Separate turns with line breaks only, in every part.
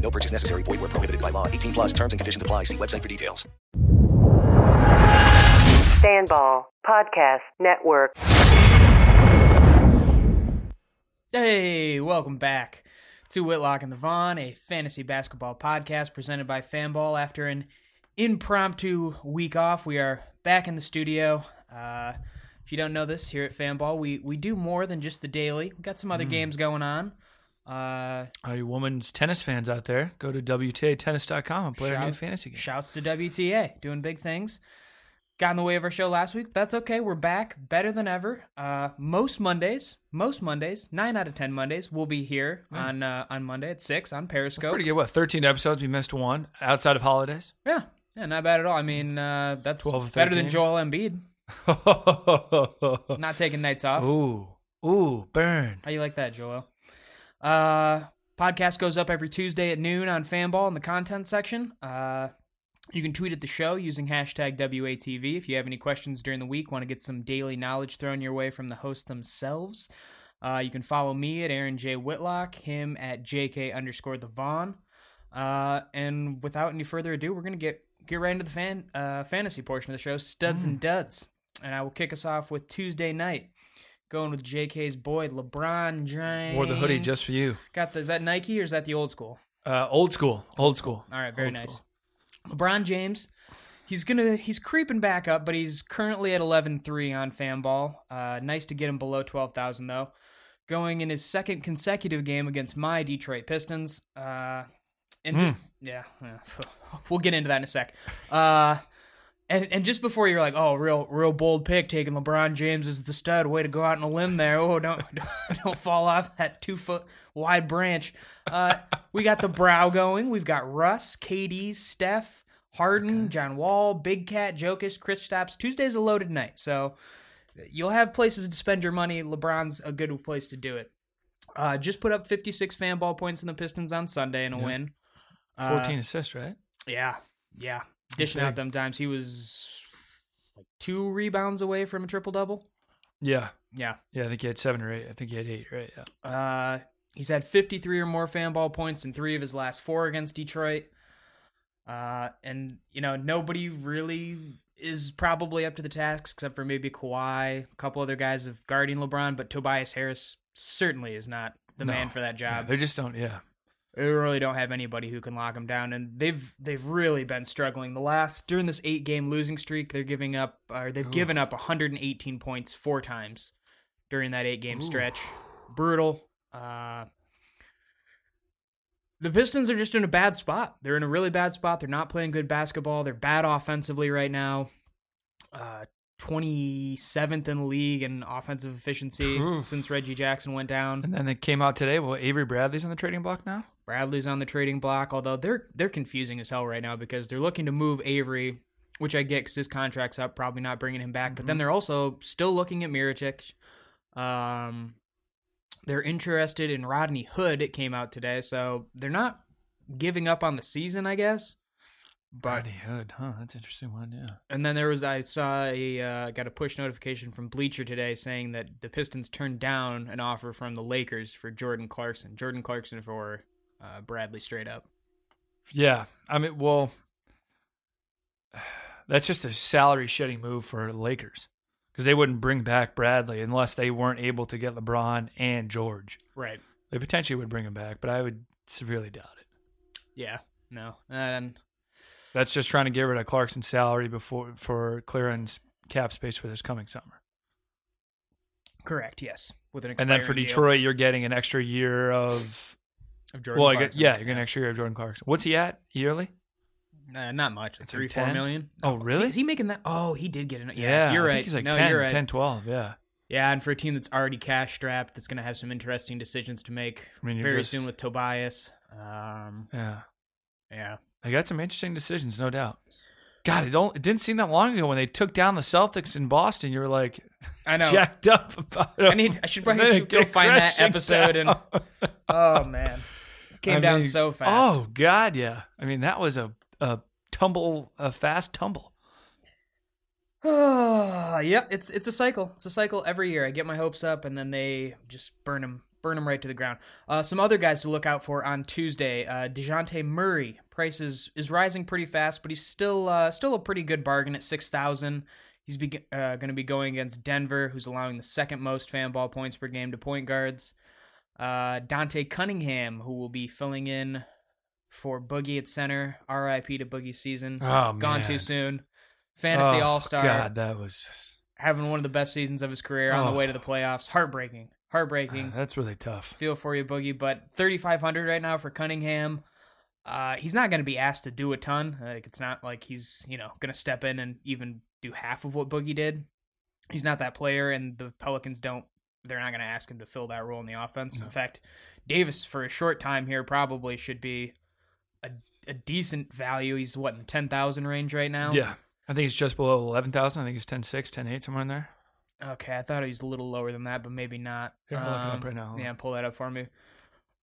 No purchase necessary. Void where prohibited by law. 18 plus terms and conditions apply. See website for details.
Fanball Podcast Network.
Hey, welcome back to Whitlock and the Vaughn, a fantasy basketball podcast presented by Fanball. After an impromptu week off, we are back in the studio. Uh, if you don't know this, here at Fanball, we we do more than just the daily. We got some other games going on. Uh,
All you women's tennis fans out there, go to WTAtennis.com and play our new fantasy game.
Shouts to WTA, doing big things. Got in the way of our show last week. That's okay. We're back, better than ever. Uh, most Mondays, most Mondays, nine out of ten Mondays, we'll be here on uh, on Monday at six on Periscope.
pretty good. What, 13 episodes? We missed one outside of holidays.
Yeah, yeah, not bad at all. I mean, uh, that's
12
better than Joel Embiid. Not taking nights off.
Ooh, ooh, burn.
How you like that, Joel? Uh, podcast goes up every Tuesday at noon on Fanball in the content section. Uh, you can tweet at the show using hashtag WATV if you have any questions during the week, want to get some daily knowledge thrown your way from the hosts themselves. Uh, you can follow me at Aaron J. Whitlock, him at JK underscore the Vaughn. Uh, and without any further ado, we're gonna get get right into the fan uh, fantasy portion of the show, studs and duds. And I will kick us off with Tuesday night, going with JK's boy LeBron James.
Wore the hoodie just for you.
Got the, is that Nike or is that the old school?
Uh, old school. Old school.
All right, very
Old
nice.
school.
LeBron James, he's gonna he's creeping back up, but he's currently at 11-3 on Fanball. Uh, nice to get him below twelve thousand though. Going in his second consecutive game against my Detroit Pistons. Uh, and just yeah, yeah, we'll get into that in a sec. Uh, and and just before you're like, oh, real real bold pick taking LeBron James as the stud. Way to go out on a limb there. Oh, don't don't fall off that two foot wide branch. Uh, we got the brow going. We've got Russ, KD, Steph, Harden, John Wall, Big Cat, Jokic, Kristaps. Tuesday's a loaded night, so you'll have places to spend your money. LeBron's a good place to do it. Uh, just put up 56 fan ball points in the Pistons on Sunday in a win. Uh,
14 assists, right?
yeah, yeah. Dishing out them times. He was like two rebounds away from a triple double.
Yeah.
Yeah.
Yeah, I think he had seven or eight. I think he had eight, right? Yeah.
Uh, he's had 53 or more fan ball points in three of his last four against Detroit. Uh, and, you know, nobody really is probably up to the task except for maybe Kawhi, a couple other guys of guarding LeBron, but Tobias Harris certainly is not the
No.
man for that
Yeah,
job.
they just don't, yeah.
They really don't have anybody who can lock them down, and they've they've really been struggling. The last during this eight game losing streak, they're giving up or they've given up 118 points four times during that eight game stretch. Brutal. Uh, the Pistons are just in a bad spot. They're in a really bad spot. They're not playing good basketball. They're bad offensively right now. Uh, 27th in the league in offensive efficiency
Oof.
since Reggie Jackson went down.
And then they came out today. Well, Avery Bradley's on the trading block now.
Bradley's on the trading block, although they're they're confusing as hell right now because they're looking to move Avery, which I get because his contract's up, probably not bringing him back. But then they're also still looking at Mirotic. Um, they're interested in Rodney Hood. It came out today, so they're not giving up on the season, I guess. But
Rodney Hood, huh? That's an interesting one, yeah.
and then there was I saw a uh, got a push notification from Bleacher today saying that the Pistons turned down an offer from the Lakers for Jordan Clarkson. Jordan Clarkson for uh, Bradley straight up.
Yeah, I mean, well, that's just a salary shedding move for Lakers because they wouldn't bring back Bradley unless they weren't able to get LeBron and George.
Right.
They potentially would bring him back, but I would severely doubt it.
Yeah. No. And
That's just trying to get rid of Clarkson's salary before for clearance cap space for this coming summer.
correct. Yes. With an
And then for
expiring deal
Detroit, you're getting an extra year of
of Jordan
well, I get, yeah, you're getting an extra year of Jordan Clarkson. What's he at yearly?
Uh, not much.
It's
Three,
like
four
10?
million.
Oh,
No.
really?
Is he making that? Oh, he did get an. Yeah, you're
I
right.
he's like
no,
10,
right.
10, 12, yeah.
Yeah, and for a team that's already cash strapped, that's going to have some interesting decisions to make
I mean,
very
just-
soon with Tobias. Um,
Yeah.
yeah.
They got some interesting decisions, no doubt. God, it, don't, it didn't seem that long ago when they took down the Celtics in Boston. You were like,
I know.
jacked up about it.
I need. I should probably should go find that episode and. Oh man, came
I
down
mean,
so fast.
Oh God, yeah. I mean, that was a a tumble, a fast tumble.
Oh, yep. It's it's a cycle. It's a cycle every year. I get my hopes up, and then they just burn them, burn them right to the ground. Uh, some other guys to look out for on Tuesday. Uh, Dejounte Murray price is, is rising pretty fast, but he's still uh, still a pretty good bargain at six thousand. He's be, uh, going to be going against Denver, who's allowing the second most fan ball points per game to point guards. Uh, Dante Cunningham, who will be filling in for Boogie at center. R.I.P. to Boogie season.
Oh,
Gone
man.
too soon. Fantasy
Oh,
All Star
God, that was just-
having one of the best seasons of his career on the
Oh.
way to the playoffs. Heartbreaking. Heartbreaking.
that's really tough.
Feel for you, Boogie. But 3,500 right now for Cunningham. Uh, he's not going to be asked to do a ton. Like it's not like he's you know going to step in and even do half of what Boogie did. He's not that player, and the Pelicans don't. They're not going to ask him to fill that role in the offense. In fact, Davis for a short time here probably should be a a decent value. He's what in the 10,000 range right now.
Yeah, I think it's just below eleven thousand. I think he's 10-6, 10-8, somewhere in there.
Okay, I thought he was a little lower than that, but maybe not.
Here, I'm looking up
Um,
right now.
Yeah, pull that up for me.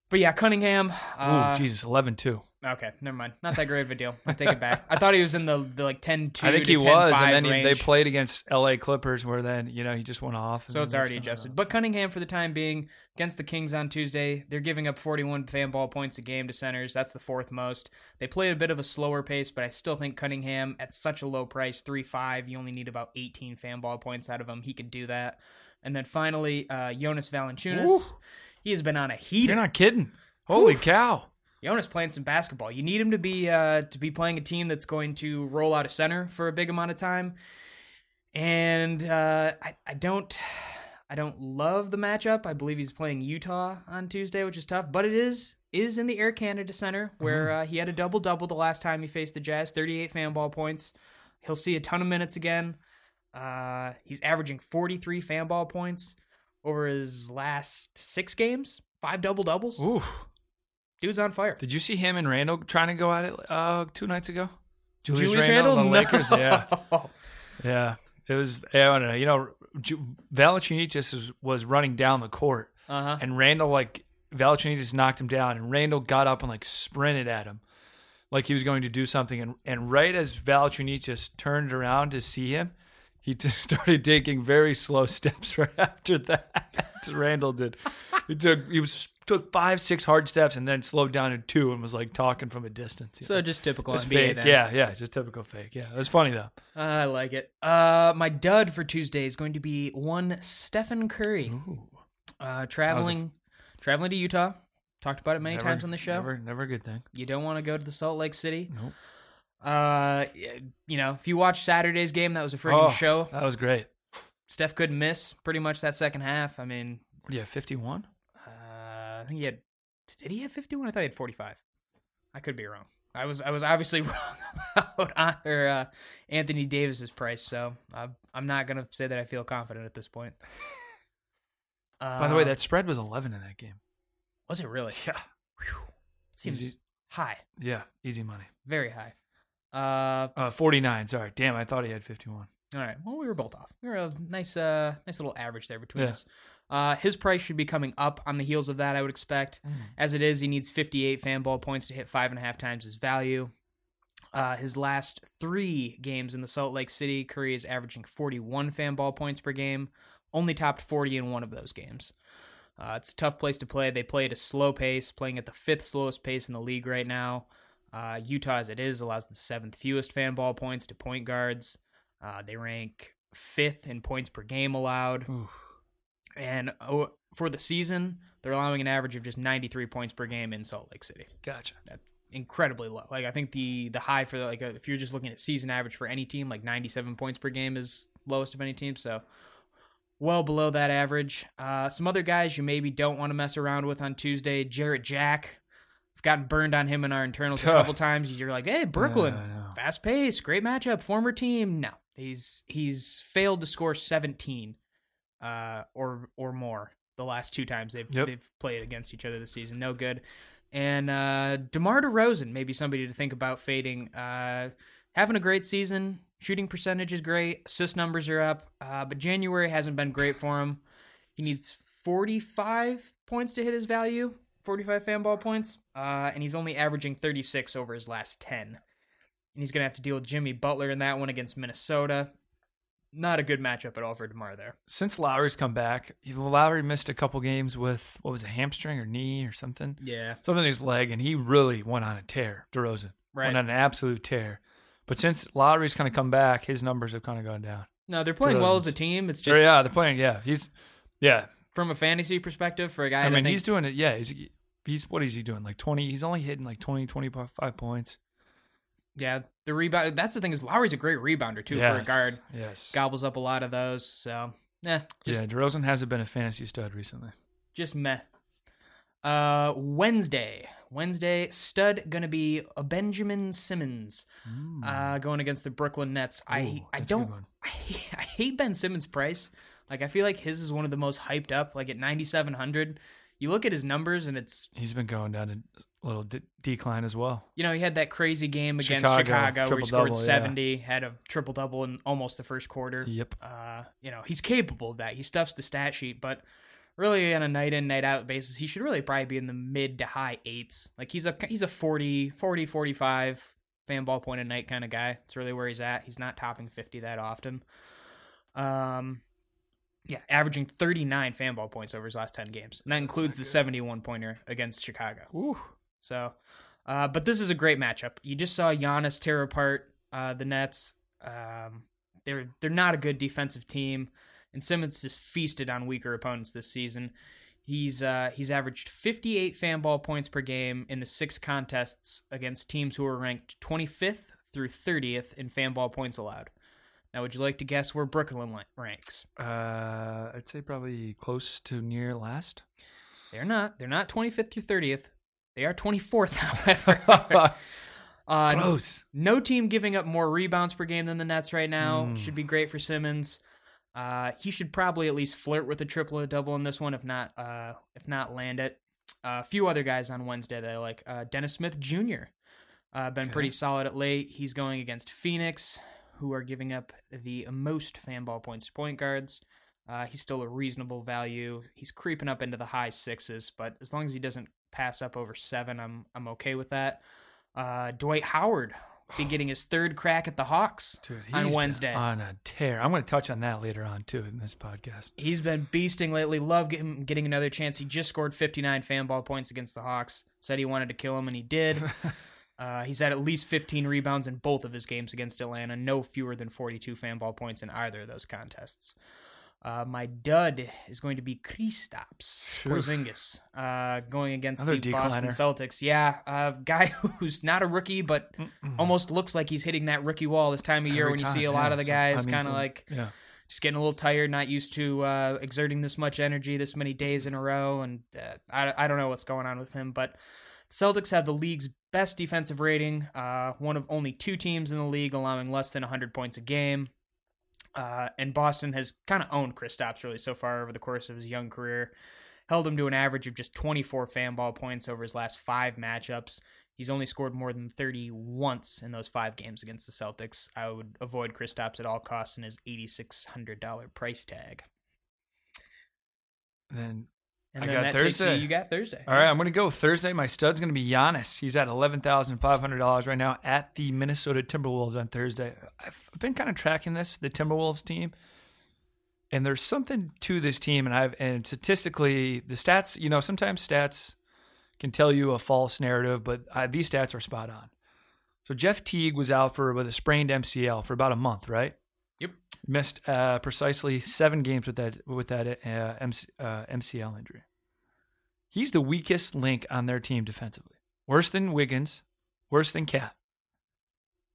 But yeah, Cunningham. Uh,
Ooh, Jesus, 11-2.
Okay, never mind. Not that great of a deal. I take it back. I thought he was in the, the like 10-2
I think he was,
10-5
and then he, they played against L.A. Clippers, where then you know he just went off.
So it's already adjusted. But Cunningham, for the time being, against the Kings on Tuesday, they're giving up 41 fan ball points a game to centers. That's the fourth most. They play a bit of a slower pace, but I still think Cunningham, at such a low price, 3 5, you only need about 18 fan ball points out of him. He can do that. And then finally, uh, Jonas Valanciunas.
Ooh.
He has been on a heater.
You're not kidding. Holy cow!
Jonas playing some basketball. You need him to be uh, to be playing a team that's going to roll out a center for a big amount of time. And uh, I, I don't I don't love the matchup. I believe he's playing Utah on Tuesday, which is tough, but it is is in the Air Canada Center where uh, he had a double double the last time he faced the Jazz, 38 fan ball points. He'll see a ton of minutes again. Uh, he's averaging 43 fan ball points over his last six games, five double doubles.
Ooh,
Dude's on fire.
did you see him and Randle trying to go at it uh, two nights ago?
Julius
the
Randle?
Lakers.
No.
Yeah, yeah. It was. Yeah, I don't know. You know, Ju- Valanciunas was, was running down the court,
Uh-huh.
and Randle like Valanciunas knocked him down, and Randle got up and like sprinted at him, like he was going to do something, and and right as Valanciunas turned around to see him, he just started taking very slow steps right after that. Randle did. He took he was took five six hard steps and then slowed down to two and was like talking from a distance.
So
know.
just typical NBA
fake.
then.
Yeah, yeah, just typical fake. Yeah, it was funny though.
I like it. Uh, my dud for Tuesday is going to be one Stephen Curry. Uh, traveling, traveling to Utah. Talked about it many
Never-
times on the show.
Never, never a good thing.
You don't want to go to the Salt Lake City.
Nope.
Uh, you know, if you watch Saturday's game, that was a freaking
Oh,
show.
That was great.
Steph couldn't miss pretty much that second half. I mean,
have? Fifty-one.
uh, I think he had. Did he have fifty-one? I thought he had forty-five. I could be wrong. I was I was obviously wrong about uh, uh, Anthony Davis's price, so I'm, I'm not gonna say that I feel confident at this point. Uh,
By the way, that spread was eleven in that game.
was it really?
Yeah,
Seems
Easy.
high,
yeah, easy money.
very high. Uh,
Uh, forty-nine. Sorry, damn, I thought he had fifty-one.
all right. Well, we were both off. We were a nice, uh, nice little average there between
Yeah.
us. Uh, his price should be coming up on the heels of that. I would expect. As it is, he needs 58 fan ball points to hit five and a half times his value. Uh, his last three games in the Salt Lake City, Curry is averaging 41 fan ball points per game. Only topped 40 in one of those games. Uh, it's a tough place to play. They play at a slow pace, playing at the fifth slowest pace in the league right now. Uh, Utah, as it is, allows the seventh fewest fan ball points to point guards. Uh, they rank fifth in points per game allowed.
Ooh.
And oh, for the season, they're allowing an average of just 93 points per game in Salt Lake City.
Gotcha.
That's incredibly low. Like I think the the high for like uh if you're just looking at season average for any team, like 97 points per game is lowest of any team. So well below that average. Uh, some other guys you maybe don't want to mess around with on Tuesday. Jarrett Jack. Gotten burned on him in our internals a couple times. You're like, hey, Brooklyn, fast pace, great matchup, former team. No, he's he's failed to score 17 uh, or or more the last two times they've
Yep.
they've played against each other this season. No good. And uh, DeMar DeRozan, maybe somebody to think about fading. Uh, having a great season. Shooting percentage is great. Assist numbers are up. Uh, but January hasn't been great for him. He needs 45 points to hit his value, 45 fan ball points. Uh, and he's only averaging 36 over his last 10. And he's going to have to deal with Jimmy Butler in that one against Minnesota. Not a good matchup at all for DeMar there.
Since Lowry's come back, Lowry missed a couple games with what was it, hamstring or knee or something?
Yeah.
Something in his leg, and he really went on a tear. DeRozan
Right.
went on an absolute tear. But since Lowry's kind of come back, his numbers have kind of gone down.
No, they're playing well as a team. It's
Or,
just
yeah, they're playing. Yeah, he's yeah.
from a fantasy perspective for a guy
I mean,
think-
he's doing it. Yeah, he's he's what is he doing? Like twenty. He's only hitting like 20, 25 points.
yeah, the rebound. That's the thing is Lowry's a great rebounder too for a guard.
Yes.
Gobbles up a lot of those. So yeah, just
yeah, DeRozan hasn't been a fantasy stud recently.
just meh. Uh, Wednesday, Wednesday, stud gonna be a Benjamin Simmons, uh, going against the Brooklyn Nets. I.
Ooh,
I
good
don't. I, hate- I hate Ben Simmons' price. Like I feel like his is one of the most hyped up. Like at ninety seven hundred, you look at his numbers and it's
He's been going down a little de- decline as well.
you know he had that crazy game against
Chicago,
Chicago, where he scored
triple-double, yeah.
seventy, had a triple double in almost the first quarter.
Yep.
uh, you know, he's capable of that. He stuffs the stat sheet, but really on a night in, night out basis, he should really probably be in the mid to high eights. Like he's a he's a 40, 40, 45 fan ball point a night kind of guy. It's really where he's at. He's not topping 50 that often. Um, yeah, averaging 39 fan ball points over his last 10 games. And that includes the 71 pointer against Chicago.
Ooh.
So, uh, but this is a great matchup. You just saw Giannis tear apart uh, the Nets. Um, they're they're not a good defensive team, and Simmons just feasted on weaker opponents this season. He's uh, he's averaged 58 fan ball points per game in the six contests against teams who are ranked 25th through 30th in fan ball points allowed. Now, would you like to guess where Brooklyn ranks?
Uh, I'd say probably close to near last.
They're not. They're not 25th through 30th. They are 24th, however. uh,
Close.
No team giving up more rebounds per game than the Nets right now.
Mm.
Should be great for Simmons. Uh, he should probably at least flirt with a triple or double in this one, if not, uh, if not land it. Uh, a few other guys on Wednesday that I like. Uh, Dennis Smith Jr. Uh, been
Okay.
pretty solid at late. He's going against Phoenix, who are giving up the most fan ball points to point guards. Uh, he's still a reasonable value. He's creeping up into the high sixes, but as long as he doesn't pass up over seven, I'm I'm okay with that. Uh, Dwight Howard be getting his third crack at the Hawks
Dude,
on Wednesday.
on a tear. I'm going to touch on that later on too in this podcast.
He's been beasting lately. Love getting, getting another chance. He just scored 59 fan ball points against the Hawks. Said he wanted to kill him, and he did. uh, he's had at least 15 rebounds in both of his games against Atlanta. No fewer than 42 fan ball points in either of those contests. Uh, my dud is going to be Kristaps. Porzingis, uh, going against
Another
the Boston. Celtics. Yeah, a guy who's not a rookie, but almost looks like he's hitting that rookie wall this time of year
Every
when you
time,
see a
yeah.
lot of the
So, I
guys
mean,
kind of like
yeah.
just getting a little tired, not used to uh, exerting this much energy this many days in a row, and uh, I, I don't know what's going on with him. But Celtics have the league's best defensive rating, uh, one of only two teams in the league allowing less than 100 points a game. Uh, and Boston has kind of owned Kristaps really so far over the course of his young career. Held him to an average of just 24 fan ball points over his last five matchups. He's only scored more than 30 once in those five games against the Celtics. I would avoid Kristaps at all costs in his $8,600 price tag.
Then
And
I got Thursday.
You, you got Thursday.
All right, I'm going to go Thursday. My stud's going to be Giannis. He's at eleven thousand five hundred dollars right now at the Minnesota Timberwolves on Thursday. I've been kind of tracking this, the Timberwolves team, and there's something to this team. And I've and statistically, the stats. You know, sometimes stats can tell you a false narrative, but uh, these stats are spot on. So Jeff Teague was out for with a sprained MCL for about a month, right?
Yep.
Missed uh, precisely seven games with that with that uh, MC, uh, MCL injury. He's the weakest link on their team defensively. Worse than Wiggins, worse than Cat.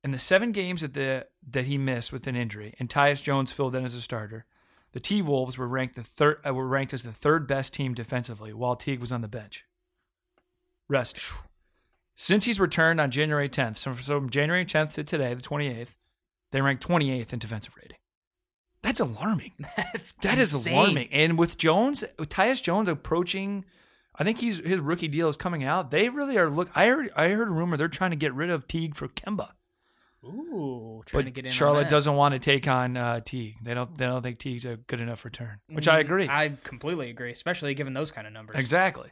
In the seven games that the that he missed with an injury, and Tyus Jones filled in as a starter, the T Wolves were ranked the third uh, were ranked as the third best team defensively, while Teague was on the bench. Rest. Since he's returned on January 10th, so from January 10th to today, the 28th, they ranked 28th in defensive rating. That's alarming.
That's
That is alarming. And with Jones, with Tyus Jones approaching, I think he's his rookie deal is coming out. They really are look. I heard I heard a rumor they're trying to get rid of Teague for Kemba.
Ooh, trying
But
to get in.
Charlotte doesn't want to take on uh, Teague. They don't. They don't think Teague's a good enough return, which I
Mm,
agree.
I completely agree, especially given those kind of numbers.
Exactly.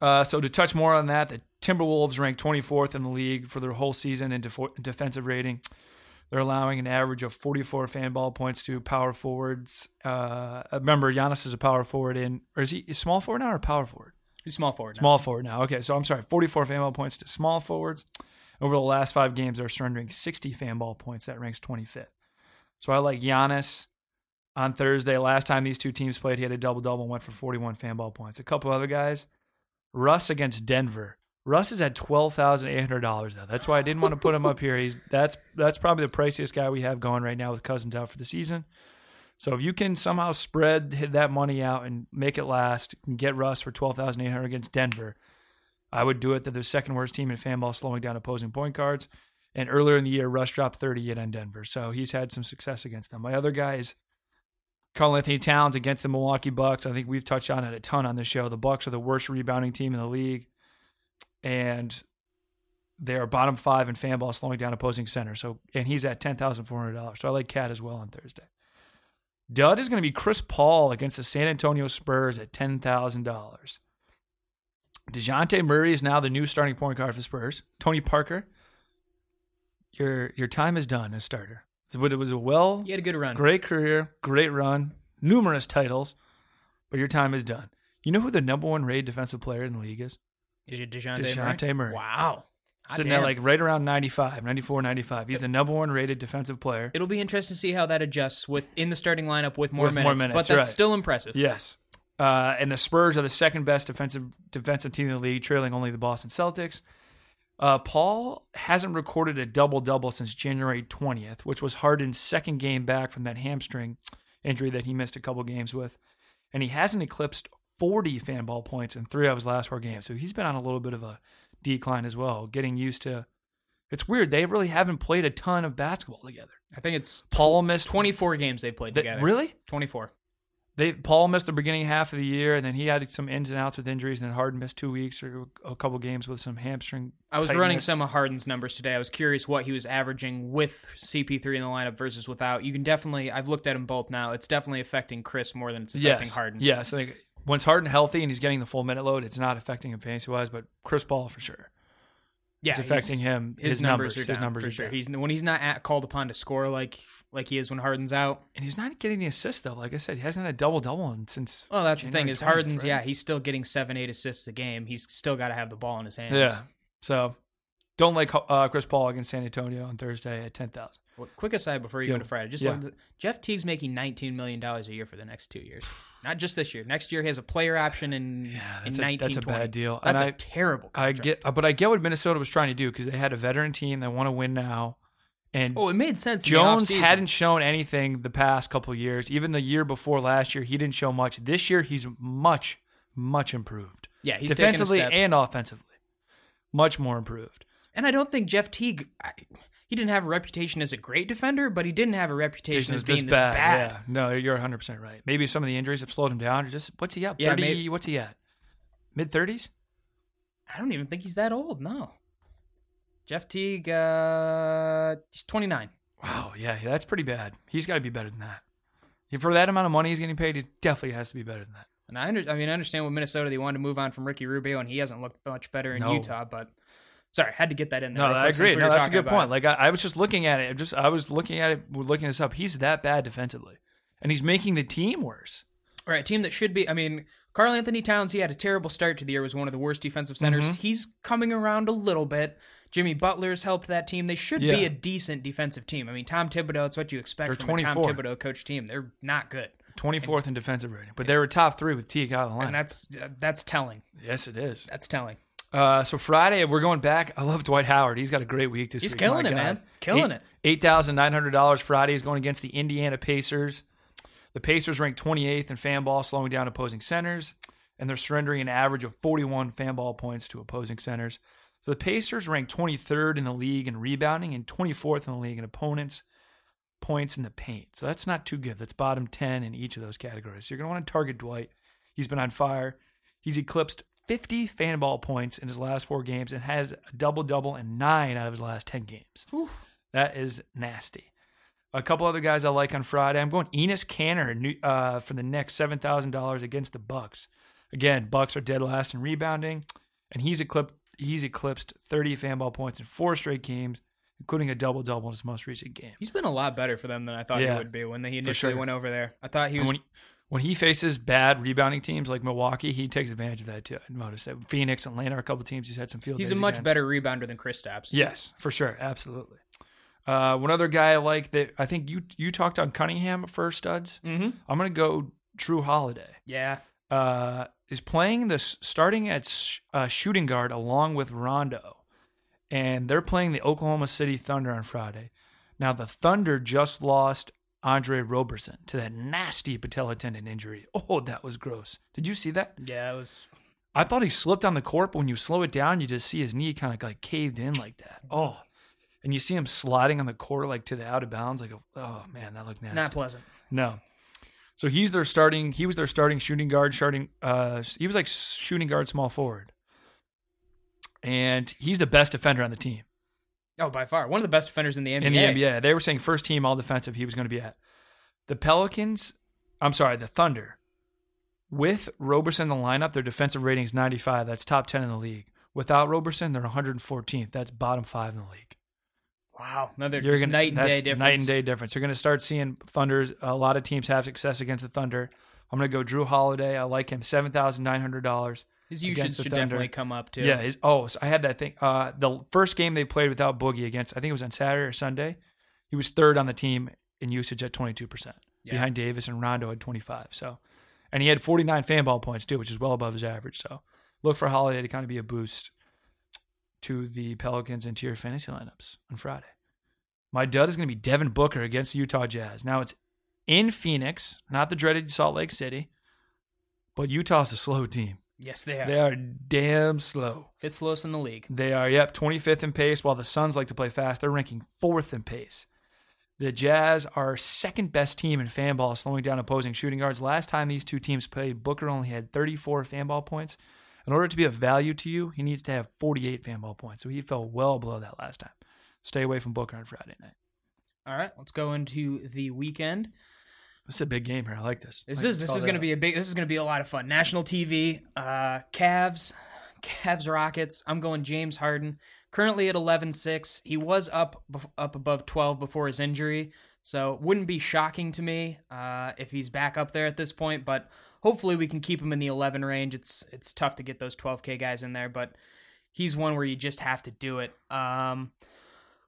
Uh, so to touch more on that, the Timberwolves ranked 24th in the league for their whole season in defo- defensive rating. They're allowing an average of 44 fan ball points to power forwards. Uh, remember, Giannis is a power forward in, or is he a small forward now or power forward?
He's small forward. now.
Small forward now. Okay, so I'm sorry, 44 fan ball points to small forwards. Over the last five games, they're surrendering 60 fan ball points. That ranks 25th. So I like Giannis on Thursday. Last time these two teams played, he had a double double and went for 41 fan ball points. A couple other guys. Russ against Denver. Russ is at twelve thousand eight hundred dollars though. That's why I didn't want to put him up here. He's that's that's probably the priciest guy we have going right now with Cousins out for the season. So if you can somehow spread that money out and make it last and get Russ for twelve thousand eight hundred against Denver, I would do it. They're the second worst team in fan ball, slowing down opposing point guards. And earlier in the year, Russ dropped 38 on Denver, so he's had some success against them. My other guy is Karl-Anthony Towns against the Milwaukee Bucks. I think we've touched on it a ton on the show. The Bucks are the worst rebounding team in the league, and they are bottom five in fan ball, slowing down opposing center. So, and he's at ten thousand four hundred dollars. So I like Cat as well on Thursday. Dud is going to be Chris Paul against the San Antonio Spurs at ten thousand dollars. Dejounte Murray is now the new starting point guard for the Spurs. Tony Parker, your your time is done as starter. So, but it was a well
He had a good run.
Great career, great run, numerous titles, but your time is done. You know who the number one rated defensive player in the league is?
Is it Dejounte,
DeJounte Murray.
Wow. Hot
Sitting
damn.
at like right around 95, 94, 95. He's the number one rated defensive player.
It'll be interesting to see how that adjusts with in the starting lineup with more,
With more
minutes,
minutes,
But that's
right.
still impressive.
Yes. Uh, and the Spurs are the second best defensive defensive team in the league, trailing only the Boston Celtics. Uh, Paul hasn't recorded a double double since January 20th, which was Harden's second game back from that hamstring injury that he missed a couple games with. And he hasn't eclipsed 40 fan ball points in three of his last four games. So he's been on a little bit of a decline as well, getting used to. It's weird. They really haven't played a ton of basketball together.
I think it's
Paul missed
24 games they played
They-
together.
Really?
24.
They Paul missed the beginning half of the year, and then he had some ins and outs with injuries, and then Harden missed two weeks or a couple games with some hamstring.
I was
tightness.
running some of Harden's numbers today. I was curious what he was averaging with CP3 in the lineup versus without. You can definitely, I've looked at them both now. It's definitely affecting Chris more than it's affecting
yes,
Harden.
Yes, like once Harden healthy and he's getting the full minute load, it's not affecting him fantasy wise, but Chris Paul for sure.
yeah,
it's affecting him.
His,
His,
numbers,
numbers,
are down
his numbers
for
are
sure.
down.
He's when he's not at, called upon to score like like he is when Harden's out.
and he's not getting the assist though. Like I said, he hasn't had a double double since.
Well, that's the
January
thing is
20th,
Harden's.
right?
Yeah, he's still getting seven, eight assists a game. He's still got to have the ball in his hands.
Yeah. So don't like uh, Chris Paul against San Antonio on Thursday at ten thousand.
Well, quick aside before you
Yeah.
go to Friday, just
Yeah.
look Jeff Teague's making nineteen million dollars a year for the next two years. Not just this year. Next year he has a player option in
Yeah,
in
that's a-
nineteen.
that's a bad deal.
That's
And
a
I-
terrible.
I get, but I get what Minnesota was trying to do because they had a veteran team that want to win now, and
Oh, it made sense.
Jones hadn't shown anything the past couple of years. Even the year before last year, he didn't show much. This year, he's much, much improved.
Yeah, he's taken a
defensively and offensively, much more improved.
And I don't think Jeff Teague. I, he didn't have a reputation as a great defender, but he didn't have a reputation
Jason
as being this bad.
Yeah, no, you're 100 percent right. Maybe some of the injuries have slowed him down. Or just what's he up?
Yeah,
30?
maybe-
What's he at? Mid 30s?
I don't even think he's that old. No. Jeff Teague, uh, he's 29.
Wow, yeah, that's pretty bad. He's got to be better than that. If for that amount of money he's getting paid, he definitely has to be better than that.
And I, under, I mean, I understand with Minnesota they wanted to move on from Ricky Rubio, and he hasn't looked much better in
No.
Utah. But sorry, had to get that in there.
No,
real
I agree. No, that's a good point.
it.
Like I, I was just looking at it. Just I was looking at it. We're looking this up. He's that bad defensively, and he's making the team worse.
All right, team that should be. I mean, Karl-Anthony Towns. He had a terrible start to the year. Was one of the worst defensive centers.
Mm-hmm.
He's coming around a little bit. Jimmy Butler's helped that team. They should be a decent defensive team. I mean, Tom Thibodeau. It's what you expect
They're
from a Tom
24th.
Thibodeau coach team. They're not good,
Twenty fourth in defensive rating, but they were top three with Teague out of the line.
and that's that's telling.
yes, it is.
That's telling.
Uh, so Friday we're going back. I love Dwight Howard. He's got a great week this
He's
week.
killing
My
it,
God.
man. Killing it.
Eight thousand nine hundred dollars Friday is going against the Indiana Pacers. The Pacers ranked twenty eighth in fan ball, slowing down opposing centers, and they're surrendering an average of forty one fan ball points to opposing centers. So the Pacers ranked twenty third in the league in rebounding and twenty fourth in the league in opponents points in the paint. So that's not too good. That's bottom 10 in each of those categories. So you're going to want to target Dwight. He's been on fire. He's eclipsed 50 fan ball points in his last four games and has a double double in nine out of his last 10 games. That is nasty. A couple other guys I like on Friday. I'm going Enes Kanter uh, for the next seven thousand dollars against the Bucks. Again, Bucks are dead last in rebounding, and he's eclipsed he's eclipsed 30 fan ball points in four straight games, including a double double in his most recent game.
He's been a lot better for them than I thought
Yeah,
he would be when he initially
sure.
went over there. I thought he was.
when he, when he faces bad rebounding teams like Milwaukee, he takes advantage of that too. I noticed that Phoenix, and Atlanta are a couple teams he's had some field.
he's a much
against.
better rebounder than Kristaps.
Yes, for sure, absolutely. Uh, one other guy I like that I think you you talked on Cunningham for studs.
Mm-hmm.
I'm gonna go Jrue Holiday.
Yeah.
Uh, is playing this starting at sh- uh, shooting guard along with Rondo, and they're playing the Oklahoma City Thunder on Friday. Now the Thunder just lost Andre Roberson to that nasty patella tendon injury. Oh, that was gross. Did you see that?
Yeah, it was.
I thought he slipped on the court, but when you slow it down, you just see his knee kind of like caved in like that. Oh, and you see him sliding on the court like to the out of bounds. Like, oh man, that looked nasty.
Not pleasant.
No. So he's their starting. He was their starting shooting guard. Starting. Uh, he was like shooting guard, small forward, and he's the best defender on the team
Oh, by far. One of the best defenders in the NBA.
In the NBA. They were saying first team all defensive he was going to be at. The Pelicans, I'm sorry, the Thunder, with Roberson in the lineup, their defensive rating is 95. That's top 10 in the league. Without Roberson, they're 114th. That's bottom five in the league.
Wow. Another
You're gonna,
night and day difference.
Night and day difference. You're going to start seeing Thunders. A lot of teams have success against the Thunder. I'm going to go Jrue Holiday. I like him. $7,900.
His usage should
Thunder.
definitely come up, too.
Yeah. His, oh, so I had that thing. Uh, the first game they played without Boogie against, I think it was on Saturday or Sunday. He was third on the team in usage at 22 percent,
Yeah.
behind Davis and Rondo at 25. So, and he had 49 fan ball points too, which is well above his average. So, look for Holiday to kind of be a boost to the Pelicans and to your fantasy lineups on Friday. My dud is going to be Devin Booker against the Utah Jazz. Now it's in Phoenix, not the dreaded Salt Lake City, but Utah's a slow team.
Yes, they are.
They are damn slow.
Fifth slowest in the league.
They are, yep, 25th in pace, while the Suns like to play fast. They're ranking fourth in pace. The Jazz are second best team in fan ball, slowing down opposing shooting guards. Last time these two teams played, Booker only had 34 fan ball points. In order to be of value to you, he needs to have 48 fan ball points. So he fell well below that last time. Stay away from Booker on Friday night.
All right, let's go into the weekend.
This is a big game here. I like this.
This is this is going to be a big. This is going to be a lot of fun. National TV, uh, Cavs, Cavs Rockets. I'm going James Harden. Currently at 11-6. He was up up above 12 before his injury, so wouldn't be shocking to me uh, if he's back up there at this point. But hopefully we can keep him in the 11 range. It's it's tough to get those 12k guys in there, but he's one where you just have to do it. Um,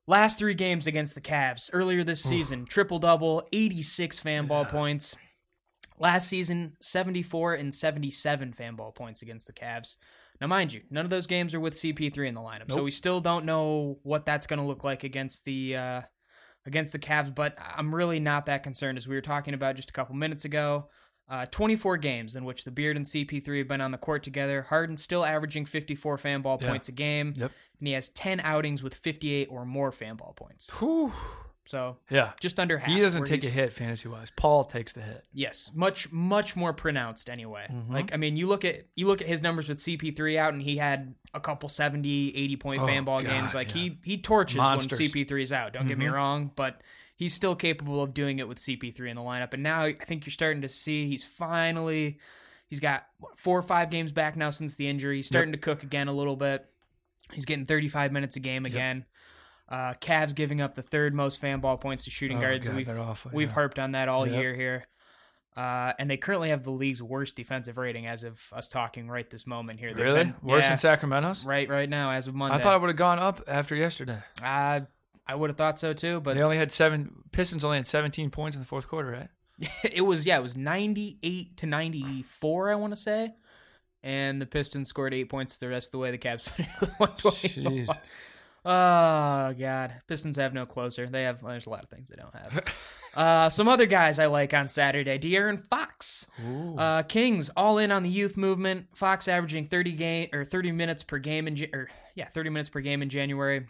last three games against the Cavs earlier this season, triple double, 86 fan ball points. Last season, 74 and 77 fan ball points against the Cavs. Now, mind you, none of those games are with CP3 in the lineup, so we still don't know what that's going to look like against the uh, against the Cavs. But I'm really not that concerned, as we were talking about just a couple minutes ago. Uh, 24 games in which the Beard and CP3 have been on the court together. Harden still averaging 54 fan ball
Yeah.
points a game,
Yep.
and he has 10 outings with 58 or more fan ball points.
Whew.
So
Yeah.
just under half.
He doesn't take a hit fantasy wise. Paul takes the hit.
Yes, much much more pronounced anyway.
Mhm.
Like I mean, you look at you look at his numbers with CP3 out and he had a couple 70, 80 point
Oh,
fan ball
God,
games. Like
yeah.
he he torches
Monsters.
when CP3 is out. Don't get me
Mhm.
wrong, but he's still capable of doing it with CP3 in the lineup. And now I think you're starting to see he's finally he's got what, four or five games back now since the injury. He's starting to cook again a little bit. He's getting 35 minutes a game again. Uh, Cavs giving up the third most fan ball points to shooting
Oh,
guards.
God,
we've
awful,
we've
yeah.
harped on that all
Yep.
year here. Uh, and they currently have the league's worst defensive rating as of us talking right this moment here. They've
Really?
been-
Worse
yeah,
than Sacramento's?
right right now as of Monday.
I thought it would have gone up after yesterday.
Uh, I would have thought so too, but
they only had seven. Pistons only had 17 points in the fourth quarter, right?
it was yeah, it was ninety eight to ninety four, I want to say, and the Pistons scored eight points the rest of the way. The Cavs finished with one twenty.
Jesus.
Oh god, Pistons have no closer. They have. There's a lot of things they don't have. uh, some other guys I like on Saturday: De'Aaron Fox. Uh, Kings all in on the youth movement. Fox averaging 30 game or 30 minutes per game in Ja- or yeah, 30 minutes per game in January.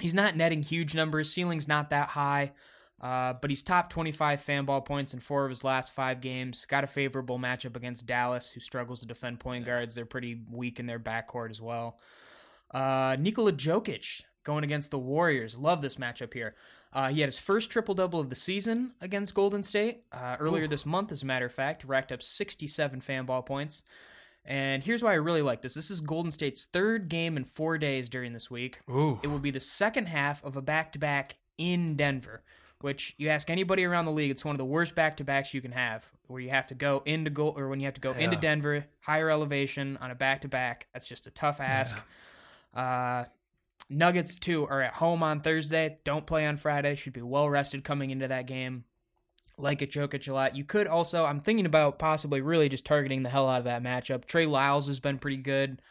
He's not netting huge numbers. Ceiling's not that high. Uh, but he's top 25 fan ball points in four of his last five games. Got a favorable matchup against Dallas, who struggles to defend point guards. They're pretty weak in their backcourt as well. Uh, Nikola Jokic going against the Warriors. Love this matchup here. Uh, he had his first triple double of the season against Golden State uh, earlier this month, as a matter of fact, racked up 67 fan ball points. And here's why I really like this. This is Golden State's third game in four days during this week.
Ooh.
It will be the second half of a back to back in Denver, which you ask anybody around the league, it's one of the worst back to backs you can have, where you have to go into goal or when you have to go into Denver, higher elevation on a back to back. That's just a tough ask. Uh, Nuggets too are at home on Thursday. Don't play on Friday. Should be well rested coming into that game. Like it, Jokic a lot. You could also. I'm thinking about possibly really just targeting the hell out of that matchup. Trey Lyles has been pretty good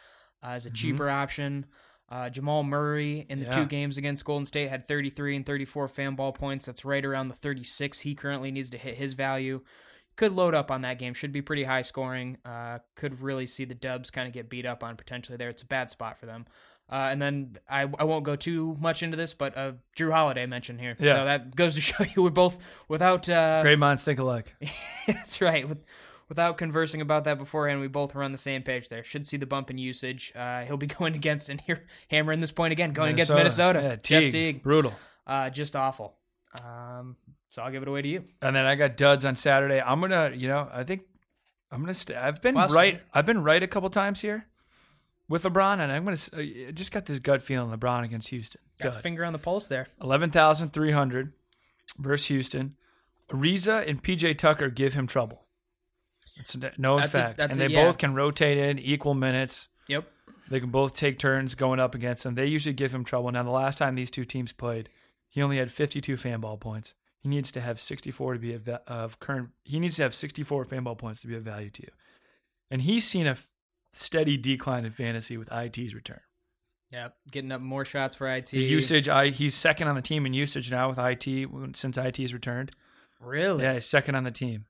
uh, as a cheaper option. Uh, Jamal Murray in the
Yeah.
two games against Golden State had 33 and 34 fan ball points. That's right around the 36 he currently needs to hit his value. Could load up on that game. Should be pretty high scoring. Uh, could really see the Dubs kind of get beat up on potentially there. It's a bad spot for them. Uh, and then I, I won't go too much into this, but uh, Jrue Holiday mentioned here.
Yeah.
So that goes to show you we're both without. Uh,
Great minds think alike.
that's right. With, without conversing about that beforehand, we both were on the same page there. Should see the bump in usage. Uh, he'll be going against, and here, hammering this point again, going against Minnesota.
Yeah,
Jeff
Teague,
Teague.
brutal.
Uh, just awful. Um, so I'll give it away to you.
And then I got duds on Saturday. I'm gonna, you know, I think I'm gonna. Stay. I've been right. I've been right a couple times here with LeBron, and I'm gonna. uh, I just got this gut feeling LeBron against Houston.
Got the finger on the pulse there.
Eleven thousand three hundred versus Houston. Ariza and PJ Tucker give him trouble. It's a known
That's a-
fact,
that's
and
a-
they
yeah.
both can rotate in equal minutes.
Yep.
They can both take turns going up against him. They usually give him trouble. Now, the last time these two teams played, he only had 52 fan ball points. He needs to have 64 to be a va- of current. He needs to have 64 fan ball points to be of value to you. And he's seen a steady decline in fantasy with IT's return.
Yep. Getting up more shots for IT.
The usage, I he's second on the team in usage now with IT since IT's returned.
Really?
Yeah, he's second on the team.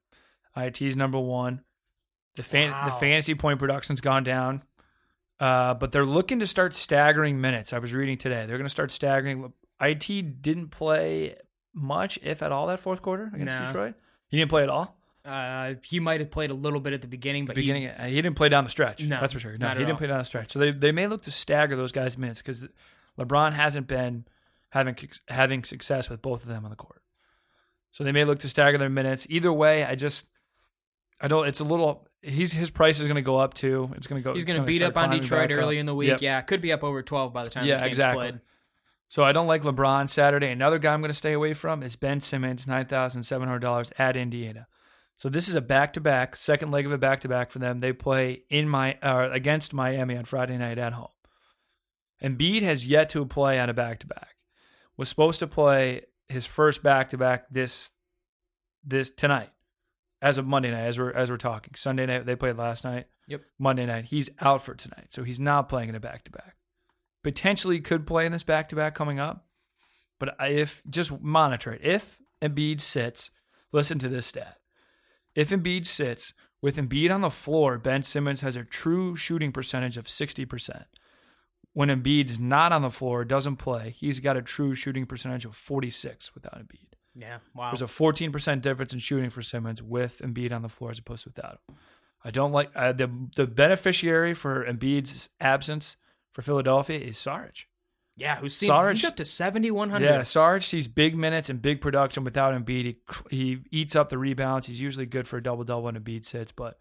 IT's number one. The fan, the fantasy point production's gone down, uh, but they're looking to start staggering minutes. I was reading today they're going to start staggering. IT didn't play much, if at all, that fourth quarter against
No.
Detroit. He didn't play at all.
Uh, he might have played a little bit at the beginning, but he-
Beginning, uh, he, didn't play down the stretch.
No,
that's for sure. No, he didn't
all.
play down the stretch. So they they may look to stagger those guys' minutes because LeBron hasn't been having having success with both of them on the court. So they may look to stagger their minutes. Either way, I just I don't. It's a little. He's his price is going to go up too. It's going to go.
he's going to beat up on Detroit early
up.
in the week.
Yep.
Yeah, could be up over 12 by the time
Yeah,
this game's
exactly.
played.
So I don't like LeBron Saturday. Another guy I'm going to stay away from is Ben Simmons, nine thousand seven hundred dollars at Indiana. So this is a back-to-back, second leg of a back-to-back for them. They play in my uh, against Miami on Friday night at home. Embiid has yet to play on a back-to-back. Was supposed to play his first back-to-back this this tonight, as of Monday night, as we're as we're talking. Sunday night they played last night.
Yep.
Monday night he's out for tonight, so he's not playing in a back-to-back potentially could play in this back to back coming up. But if just monitor it, if Embiid sits, listen to this stat. If Embiid sits with Embiid on the floor, Ben Simmons has a true shooting percentage of 60%. When Embiid's not on the floor, doesn't play, he's got a true shooting percentage of 46 without Embiid.
Yeah, wow.
There's a 14% difference in shooting for Simmons with Embiid on the floor as opposed to without him. I don't like uh, the the beneficiary for Embiid's absence for Philadelphia is Sarge.
Yeah, who's seen
Sarge-
he's up to 7100.
Yeah, Sarge sees big minutes and big production without Embiid. He, he eats up the rebounds. He's usually good for a double double when Embiid sits, but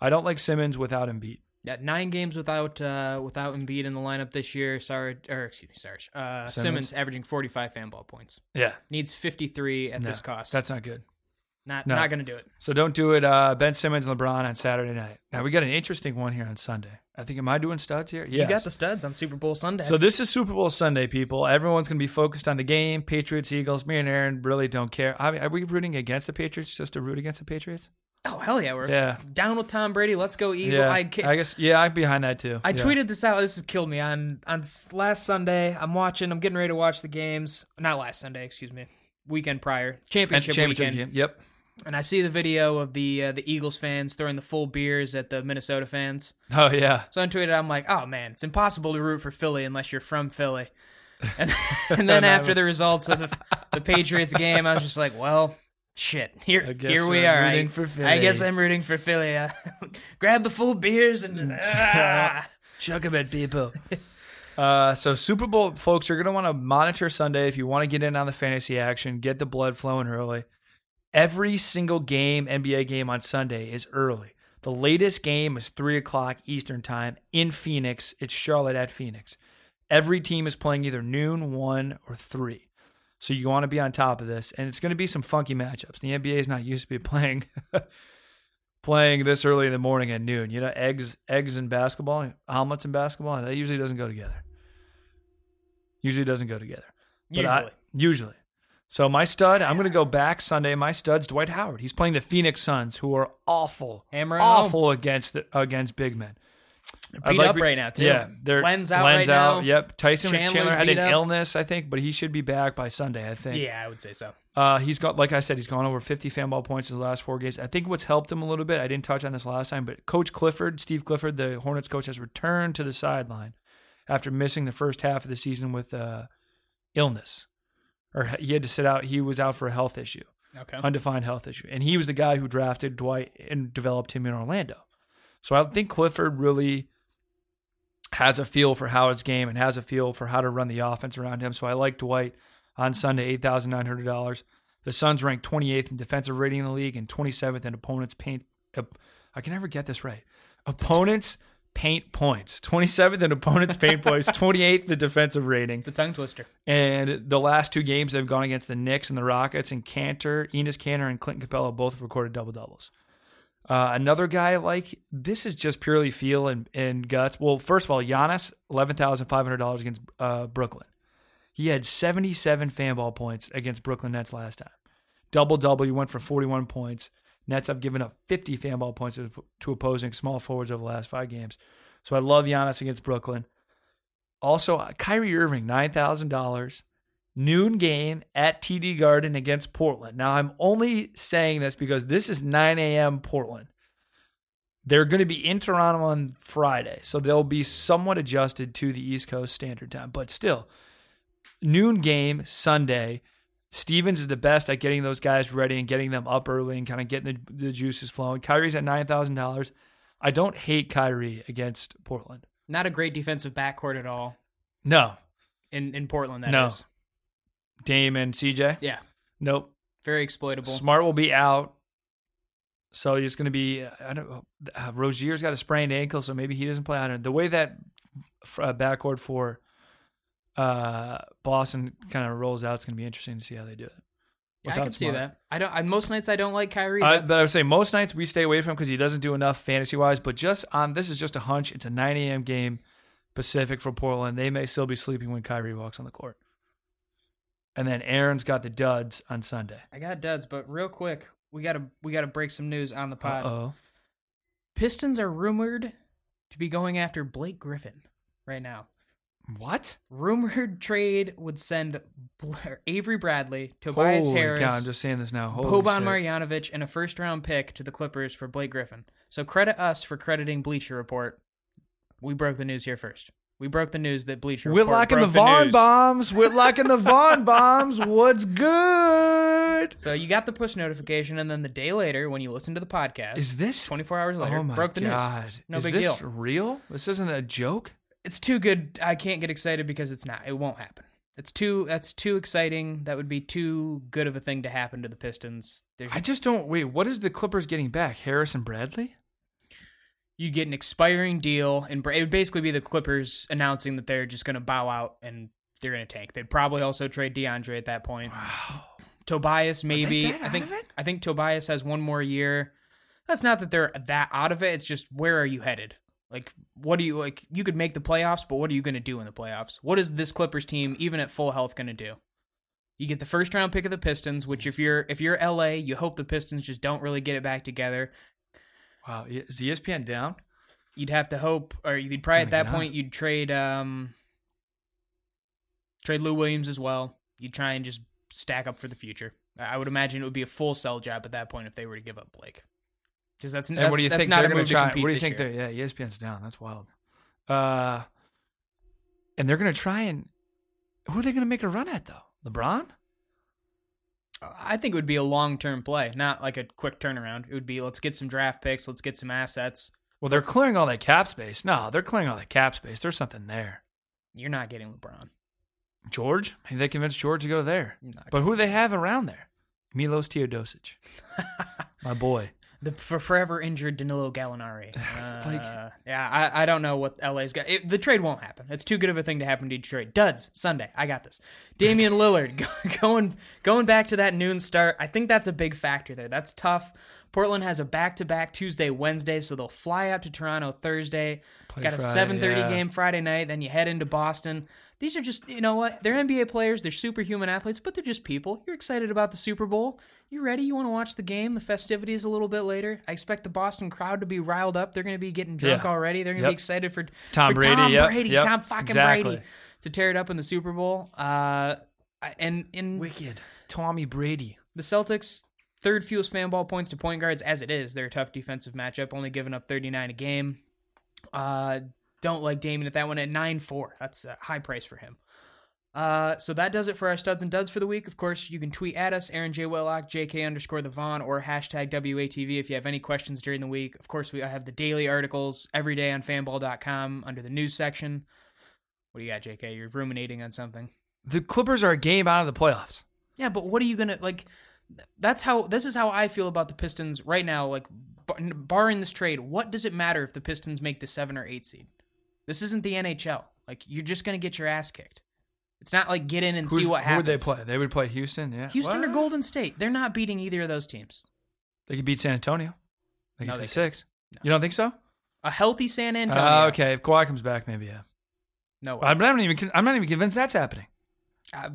I don't like Simmons without Embiid.
Yeah, nine games without uh, without Embiid in the lineup this year. Sarge, or excuse me, Sarge. Uh,
Simmons.
Simmons. averaging 45 fan ball points.
Yeah,
Needs 53 at
no,
this cost.
that's not good.
not
no.
not going to do it.
So don't do it. Uh, ben Simmons and LeBron on Saturday night. Now we got an interesting one here on Sunday. I think am I doing studs here?
You got the studs on Super Bowl Sunday.
So this is Super Bowl Sunday, people. Everyone's going to be focused on the game. Patriots, Eagles. Me and Aaron really don't care. I mean, are we rooting against the Patriots just to root against the Patriots?
oh hell yeah, we're
Yeah.
down with Tom Brady. Let's go Eagle.
yeah,
I,
I guess. Yeah, I'm behind that too.
I
Yeah.
tweeted this out. This has killed me on on last Sunday. I'm watching. I'm getting ready to watch the games. Not last Sunday, excuse me. Weekend prior, championship,
championship
weekend,
game. Yep.
And I see the video of the uh, the Eagles fans throwing the full beers at the Minnesota fans.
Oh yeah.
So I tweeted, I'm like, oh man, it's impossible to root for Philly unless you're from Philly. And, and then after the results of the, the Patriots game, I was just like, well, shit. Here, here we
I'm
are.
rooting
I, I guess I'm rooting for Philly. Uh, grab the full beers and chuck
Chuck 'em at people. Uh, so Super Bowl folks, you're gonna want to monitor Sunday if you want to get in on the fantasy action, get the blood flowing early. Every single game, NBA game on Sunday is early. The latest game is three o'clock Eastern time in Phoenix. It's Charlotte at Phoenix. Every team is playing either noon, one, or three. So you want to be on top of this, and it's going to be some funky matchups. The NBA is not used to be playing playing this early in the morning at noon. You know, eggs eggs and basketball, omelets and basketball, that usually doesn't go together. Usually doesn't go together. But I-
Usually.
So my stud, I'm going to go back Sunday. My stud's Dwight Howard. He's playing the Phoenix Suns, who are awful,
Hammer it home.
awful against the, against big men.
Beat
like
up right now, too.
Yeah, they're
Len's out
Len's
right
out.
now.
Yep, Tyson
Chandler's
Chandler had an
up.
illness, I think, but he should be back by Sunday. I think.
Yeah, I would say so.
Uh, he's got, like I said, he's gone over 50 Fanball points in the last four games. I think what's helped him a little bit, I didn't touch on this last time, but Coach Clifford, Steve Clifford, the Hornets coach, has returned to the sideline after missing the first half of the season with uh, illness. Or he had to sit out. He was out for a health issue,
Okay.
undefined health issue. And he was the guy who drafted Dwight and developed him in Orlando. So I think Clifford really has a feel for Howard's game and has a feel for how to run the offense around him. So I like Dwight on Sunday, eight thousand nine hundred dollars. The Suns ranked 28th in defensive rating in the league and 27th in opponents paint. I can never get this right. Opponents paint points. 27th in opponents paint points. 28th the defensive rating.
It's a tongue twister.
And the last two games they've gone against the Knicks and the Rockets, and Kanter, Enes Kanter, and Clinton Capela both have recorded double doubles. Uh, another guy like this is just purely feel and, and guts. Well, first of all, Giannis eleven thousand five hundred dollars against uh, Brooklyn. He had seventy seven Fanball points against Brooklyn Nets last time. Double double. He went for forty one points. Nets have given up fifty Fanball points to, opposing small forwards over the last five games. So I love Giannis against Brooklyn. Also, uh, Kyrie Irving nine thousand dollars noon game at TD Garden against Portland. Now, I'm only saying this because this is 9 a.m. Portland. They're going to be in Toronto on Friday, so they'll be somewhat adjusted to the East Coast Standard Time. But still, noon game Sunday. Stevens is the best at getting those guys ready and getting them up early and kind of getting the, the juices flowing. Kyrie's at nine thousand dollars. I don't hate Kyrie against Portland.
Not a great defensive backcourt at all
No,
in in Portland. That is.
No. Dame and CJ.
Yeah.
Nope.
Very exploitable.
Smart will be out. So he's going to be, I don't know, uh, Rozier's got a sprained ankle, so maybe he doesn't play on it. The way that uh, backcourt for uh, Boston kind of rolls out, it's going to be interesting to see how they do it.
I can see
Smart.
that. I don't. I, most nights I don't like Kyrie.
I, but I would say most nights we stay away from him because he doesn't do enough fantasy wise. But just on this is just a hunch. It's a 9 a.m. game Pacific for Portland. They may still be sleeping when Kyrie walks on the court. And then Aaron's got the duds on Sunday.
I got duds, but real quick, we gotta we gotta break some news on the pod.
oh.
Pistons are rumored to be going after Blake Griffin right now.
What?
Rumored trade would send Bl- Avery Bradley, Tobias
Holy
Harris,
cow, I'm just saying this now. Holy
Boban
shit.
Marjanovic, and a first round pick to the Clippers for Blake Griffin. So credit us for crediting Bleacher Report. We broke the news here first. We broke the news that Bleacher Report
Whitlock and the
broke
Vaughn
news.
bombs. Whitlock and the Vaughn bombs. What's good?
So you got the push notification, and then the day later, when you listen to the podcast,
Is this
24 hours oh later,
Oh my
broke the
god!
news. No
Is
big
this
deal.
real? This isn't a joke.
It's too good. I can't get excited because it's not. It won't happen. It's too. That's too exciting. That would be too good of a thing to happen to the Pistons. There's,
I just don't. Wait, what is the Clippers getting back? Harris and Bradley?
you get an expiring deal, and it would basically be the Clippers announcing that they're just going to bow out and they're going to tank. They'd probably also trade DeAndre at that point.
Wow.
Tobias maybe. I think? I think Tobias has one more year. That's not that they're that out of it. It's just where are you headed? Like what do you like you could make the playoffs, but what are you going to do in the playoffs? What is this Clippers team even at full health going to do? You get the first round pick of the Pistons, which if you're if you're LA, you hope the Pistons just don't really get it back together.
Wow. Is ESPN down?
You'd have to hope or you'd probably at that
get out.
point you'd trade um trade Lou Williams as well. You'd try and just stack up for the future. I would imagine it would be a full sell job at that point if they were to give up Blake. Because that's,
And
that's
what do you
that's
think
not
they're
a
going
move
to
compete
What do you think they're? Yeah, ESPN's down. That's wild. Uh, and they're going to try and who are they going to make a run at though? LeBron?
I think it would be a long term play, not like a quick turnaround. It would be let's get some draft picks, let's get some assets.
Well, they're clearing all that cap space. No, they're clearing all that cap space. There's something there.
You're not getting LeBron.
George? Maybe they convinced George to go there. But who do they have around there? Milos Teodosic. My boy.
The for forever injured Danilo Gallinari.
Like-
Uh, yeah, I, I don't know what LA's got. It, the trade won't happen. It's too good of a thing to happen to Detroit. Duds Sunday. I got this. Damian Lillard go- going going back to that noon start. I think that's a big factor there. That's tough. Portland has a back to back Tuesday, Wednesday, so they'll fly out to Toronto Thursday.
Play
got a seven thirty
yeah.
game Friday night. Then you head into Boston. These are just you know what? They're NBA players. They're superhuman athletes, but they're just people. You're excited about the Super Bowl. You ready? You want to watch the game, the festivities a little bit later. I expect the Boston crowd to be riled up. They're going to be getting drunk
Yeah.
already. They're going to
Yep.
be excited for
Tom
for
Brady,
Tom
yep,
Brady,
yep,
Tom fucking
exactly.
Brady to tear it up in the Super Bowl. Uh, and in
Wicked. Tommy Brady.
the Celtics, third fewest Fanball points to point guards as it is. They're a tough defensive matchup, only giving up 39 a game. Uh, don't like Damon at that one at 9 4. That's a high price for him. Uh, so that does it for our studs and duds for the week. Of course, you can tweet at us, Aaron J. Whitlock, JK underscore the Vaughn, or hashtag WATV if you have any questions during the week. Of course, we have the daily articles every day on fanball.com under the news section. What do you got, JK? You're ruminating on something.
The Clippers are a game out of the playoffs.
Yeah, but what are you gonna like? That's how. This is how I feel about the Pistons right now. Like, barring this trade, what does it matter if the Pistons make the seven or eight seed? This isn't the NHL. Like, you're just gonna get your ass kicked. It's not like get in and
Who's,
see what
who
happens.
would they play? They would play Houston, yeah.
Houston or Golden State? They're not beating either of those teams.
They could beat San Antonio. They
No,
could
they
take six. You don't think so?
A healthy San Antonio.
Uh, okay, if Kawhi comes back, maybe yeah.
No,
I'm not even. I'm not even convinced that's happening.
uh,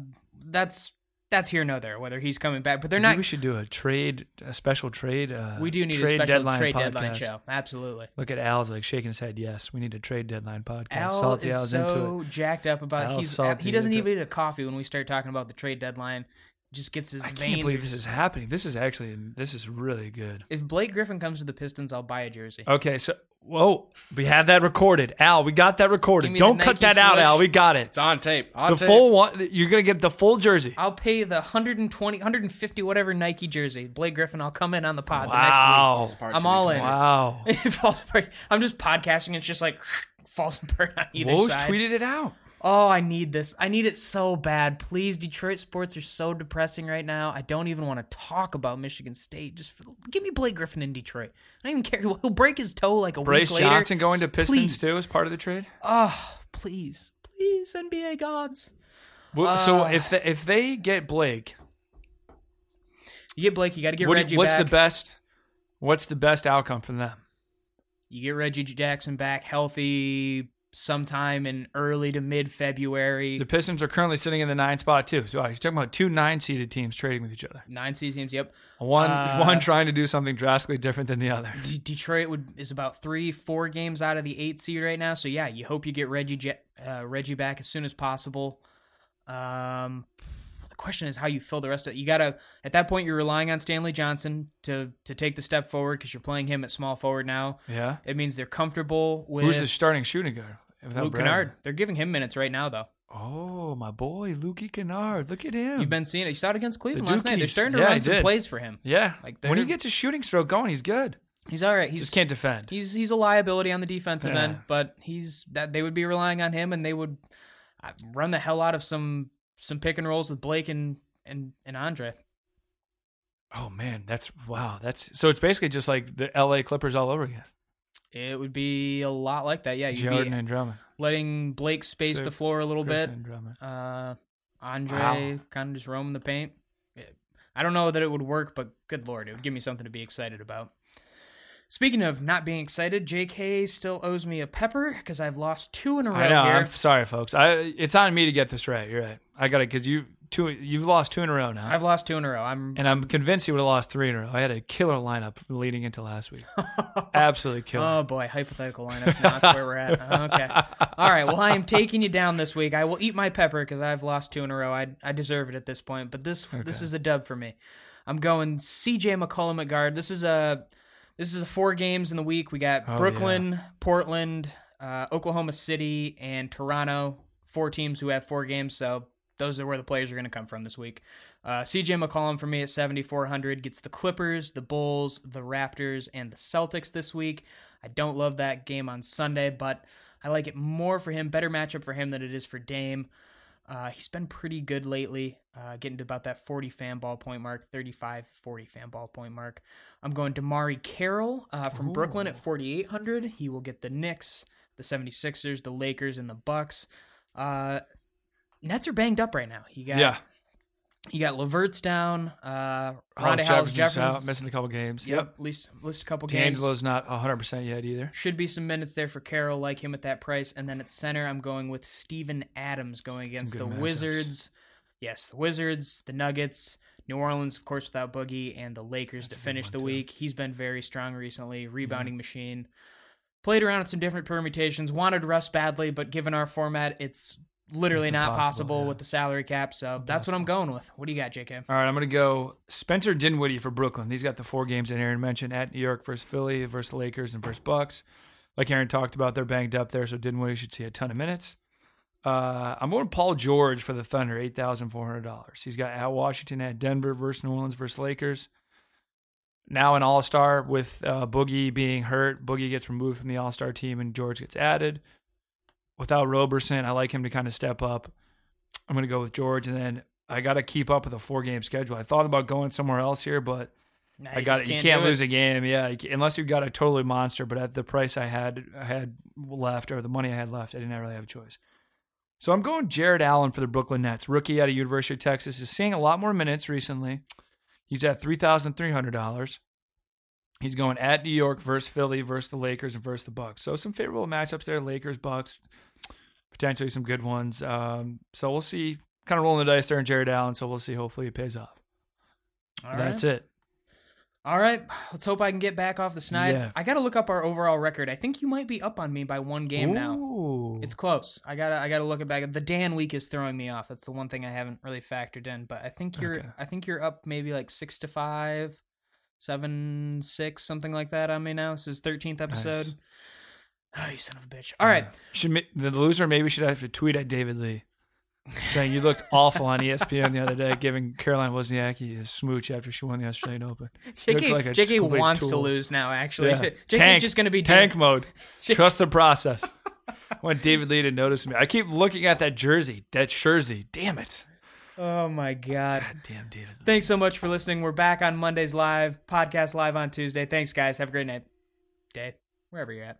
that's that's here no there. Whether he's coming back, but they're
Maybe
not.
we should do a trade, a special trade. Uh,
we do need
trade
a special
deadline
trade
podcast.
deadline show. Absolutely.
Look at Al's like shaking his head. Yes, we need a trade deadline podcast.
Al
Salty
is
Al's
so
into it.
jacked up about
Al's
he's he doesn't even eat a coffee when we start talking about the trade deadline. Just gets his
I
veins.
can't believe this is happening. This is actually this is really good.
If Blake Griffin comes to the Pistons, I'll buy a jersey.
Okay, so whoa, we have that recorded. Al, we got that recorded. Don't cut
Nike
that out. Al. We got it.
It's on tape. On
The
tape.
full one. You're gonna get the full jersey.
I'll pay the 120, 150, whatever Nike jersey. Blake Griffin, I'll come in on the pod
Wow.
Falls apart
I'm all in.
Wow.
the. It falls apart. I'm just podcasting. It's just like falls apart on either
Woj
side.
tweeted it out.
Oh, I need this. I need it so bad. Please, Detroit sports are so depressing right now. I don't even want to talk about Michigan State. Just for, give me Blake Griffin in Detroit. I don't even care. He'll break his toe like a
Brace
week later.
Johnson going to Pistons
please.
too as part of the trade.
Oh, please, please, NBA gods.
Well, so
Uh,
if they, if they get Blake,
You get Blake. You got to get
what-
Reggie
what's
back.
the best? What's the best outcome for them?
You get Reggie Jackson back healthy sometime in early to mid February.
The Pistons are currently sitting in the nine spot too. So you're talking about two nine seeded teams trading with each other.
Nine seed teams. Yep.
One
Uh,
one trying to do something drastically different than the other.
D- Detroit would is about three, four games out of the eight seed right now. So yeah, you hope you get Reggie Je- uh, Reggie back as soon as possible. Um, question is how you fill the rest of it. You gotta at that point you're relying on Stanley Johnson to to take the step forward because you're playing him at small forward now.
Yeah.
It means they're comfortable with
Who's the starting shooting guard? without
Luke? Kennard. They're giving him minutes right now though.
Oh, my boy, Lukey Kennard. Look at him.
You've been seeing it. You saw it against Cleveland
The
last night. They're starting to
Yeah,
run some
did.
plays for him.
yeah.
Like,
when he gets his shooting stroke going, he's good.
He's all right.
He just can't defend.
he's he's a liability on the defensive
Yeah.
end, but he's that they would be relying on him, and they would uh, run the hell out of some some pick and rolls with Blake and and and Andre.
Oh man, that's wow. That's so it's basically just like the L.A. Clippers all over again.
It would be a lot like that. Yeah,
Jordan and Drummond.
letting Blake space
So
the floor a little
Griffin
bit.
and Drummond.
Uh, Andre
Wow.
kind of just roaming the paint. I don't know that it would work, but good lord, it would give me something to be excited about. Speaking of not being excited, JK still owes me a pepper because I've lost two in a row
I know.
here.
I'm sorry, folks. I it's on me to get this right. You're right. I got it because you two. You've lost two in a row now,
I've lost two in a row. I'm
and I'm convinced you would have lost three in a row. I had a killer lineup leading into last week. Absolutely killer.
Oh boy, hypothetical lineups. Now that's where we're at. Okay. All right. Well, I am taking you down this week. I will eat my pepper because I've lost two in a row. I I deserve it at this point. But this this is a dub for me. I'm going C.J. McCollum at guard. This is a this is a four games in the week. We got
Oh,
Brooklyn, Portland, uh, Oklahoma City, and Toronto. Four teams who have four games. So those are where the players are going to come from this week. Uh, CJ McCollum for me at 7,400 gets the Clippers, the Bulls, the Raptors, and the Celtics this week. I don't love that game on Sunday, but I like it more for him, better matchup for him than it is for Dame. Uh, he's been pretty good lately, uh, getting to about that 40 Fanball point mark, 35, 40 Fanball point mark. I'm going DeMarre Carroll uh, from Brooklyn at 4,800. He will get the Knicks, the 76ers, the Lakers, and the Bucks. Nets are banged up right now. You got
Yeah.
you got LeVert's down. Uh,
Hollis
Rondae Hollis
Jefferson's out, missing a couple games.
Yep,
Yep.
at least at least a couple games.
D'Angelo's not 100% yet either.
Should be some minutes there for Carroll, like him at that price. And then at center, I'm going with Steven Adams going against the
matchups.
Wizards. Yes, the Wizards, the Nuggets, New Orleans, of course, without Boogie, and the Lakers to finish the
too. Mm-hmm.
week. He's been very strong recently, rebounding machine. Played around with some different permutations, wanted Russ badly, but given our format, it's literally
It's
not
impossible,
possible
yeah.
with the salary cap. So that's what I'm going with. What do you got, JK?
All right, I'm going to go Spencer Dinwiddie for Brooklyn. He's got the four games that Aaron mentioned at New York versus Philly versus Lakers and versus Bucks. Like Aaron talked about, they're banged up there, so Dinwiddie should see a ton of minutes. Uh, I'm going Paul George for the Thunder, eight thousand four hundred dollars. He's got at Washington, at Denver versus New Orleans versus Lakers. Now an All Star with uh, Boogie being hurt. Boogie gets removed from the All Star team, and George gets added. Without Roberson, I like him to kind of step up. I'm going to go with George, and then I got to keep up with a four game schedule. I thought about going somewhere else here, but I got it. You can't
do
lose a game, yeah, unless you got a totally monster. But at the price I had, I had left, or the money I had left, I didn't really have a choice. So I'm going Jarrett Allen for the Brooklyn Nets, rookie out of University of Texas, is seeing a lot more minutes recently. He's at three thousand three hundred dollars. He's going at New York versus Philly versus the Lakers and versus the Bucks. So some favorable matchups there: Lakers, Bucks, potentially some good ones. Um, so we'll see. Kind of rolling the dice there in Jarrett Allen. So we'll see. Hopefully it pays off.
All
That's
right.
it.
All right, let's hope I can get back off the snide.
Yeah.
I got to look up our overall record. I think you might be up on me by one game now. It's close. I gotta I gotta look it back. The Dan week is throwing me off. That's the one thing I haven't really factored in. But I think you're
Okay.
I think you're up maybe like six to five, seven, six, something like that on me now. This is thirteenth episode.
Nice.
Oh, you son of a bitch! All right,
Should the loser maybe should have to tweet at David Lee, saying you looked awful on ESPN the other day, giving Caroline Wozniacki a smooch after she won the Australian Open.
JK,
like a
JK
complete
wants to lose now. Actually,
Yeah. Tank,
just gonna be
tank mode. Trust the process. I want David Lee to notice me. I keep looking at that jersey, that jersey. Damn it!
Oh my god.
God damn David. Lee.
Thanks so much for listening. We're back on Mondays live, podcast live on Tuesday. Thanks, guys. Have a great night. Day, wherever you're at.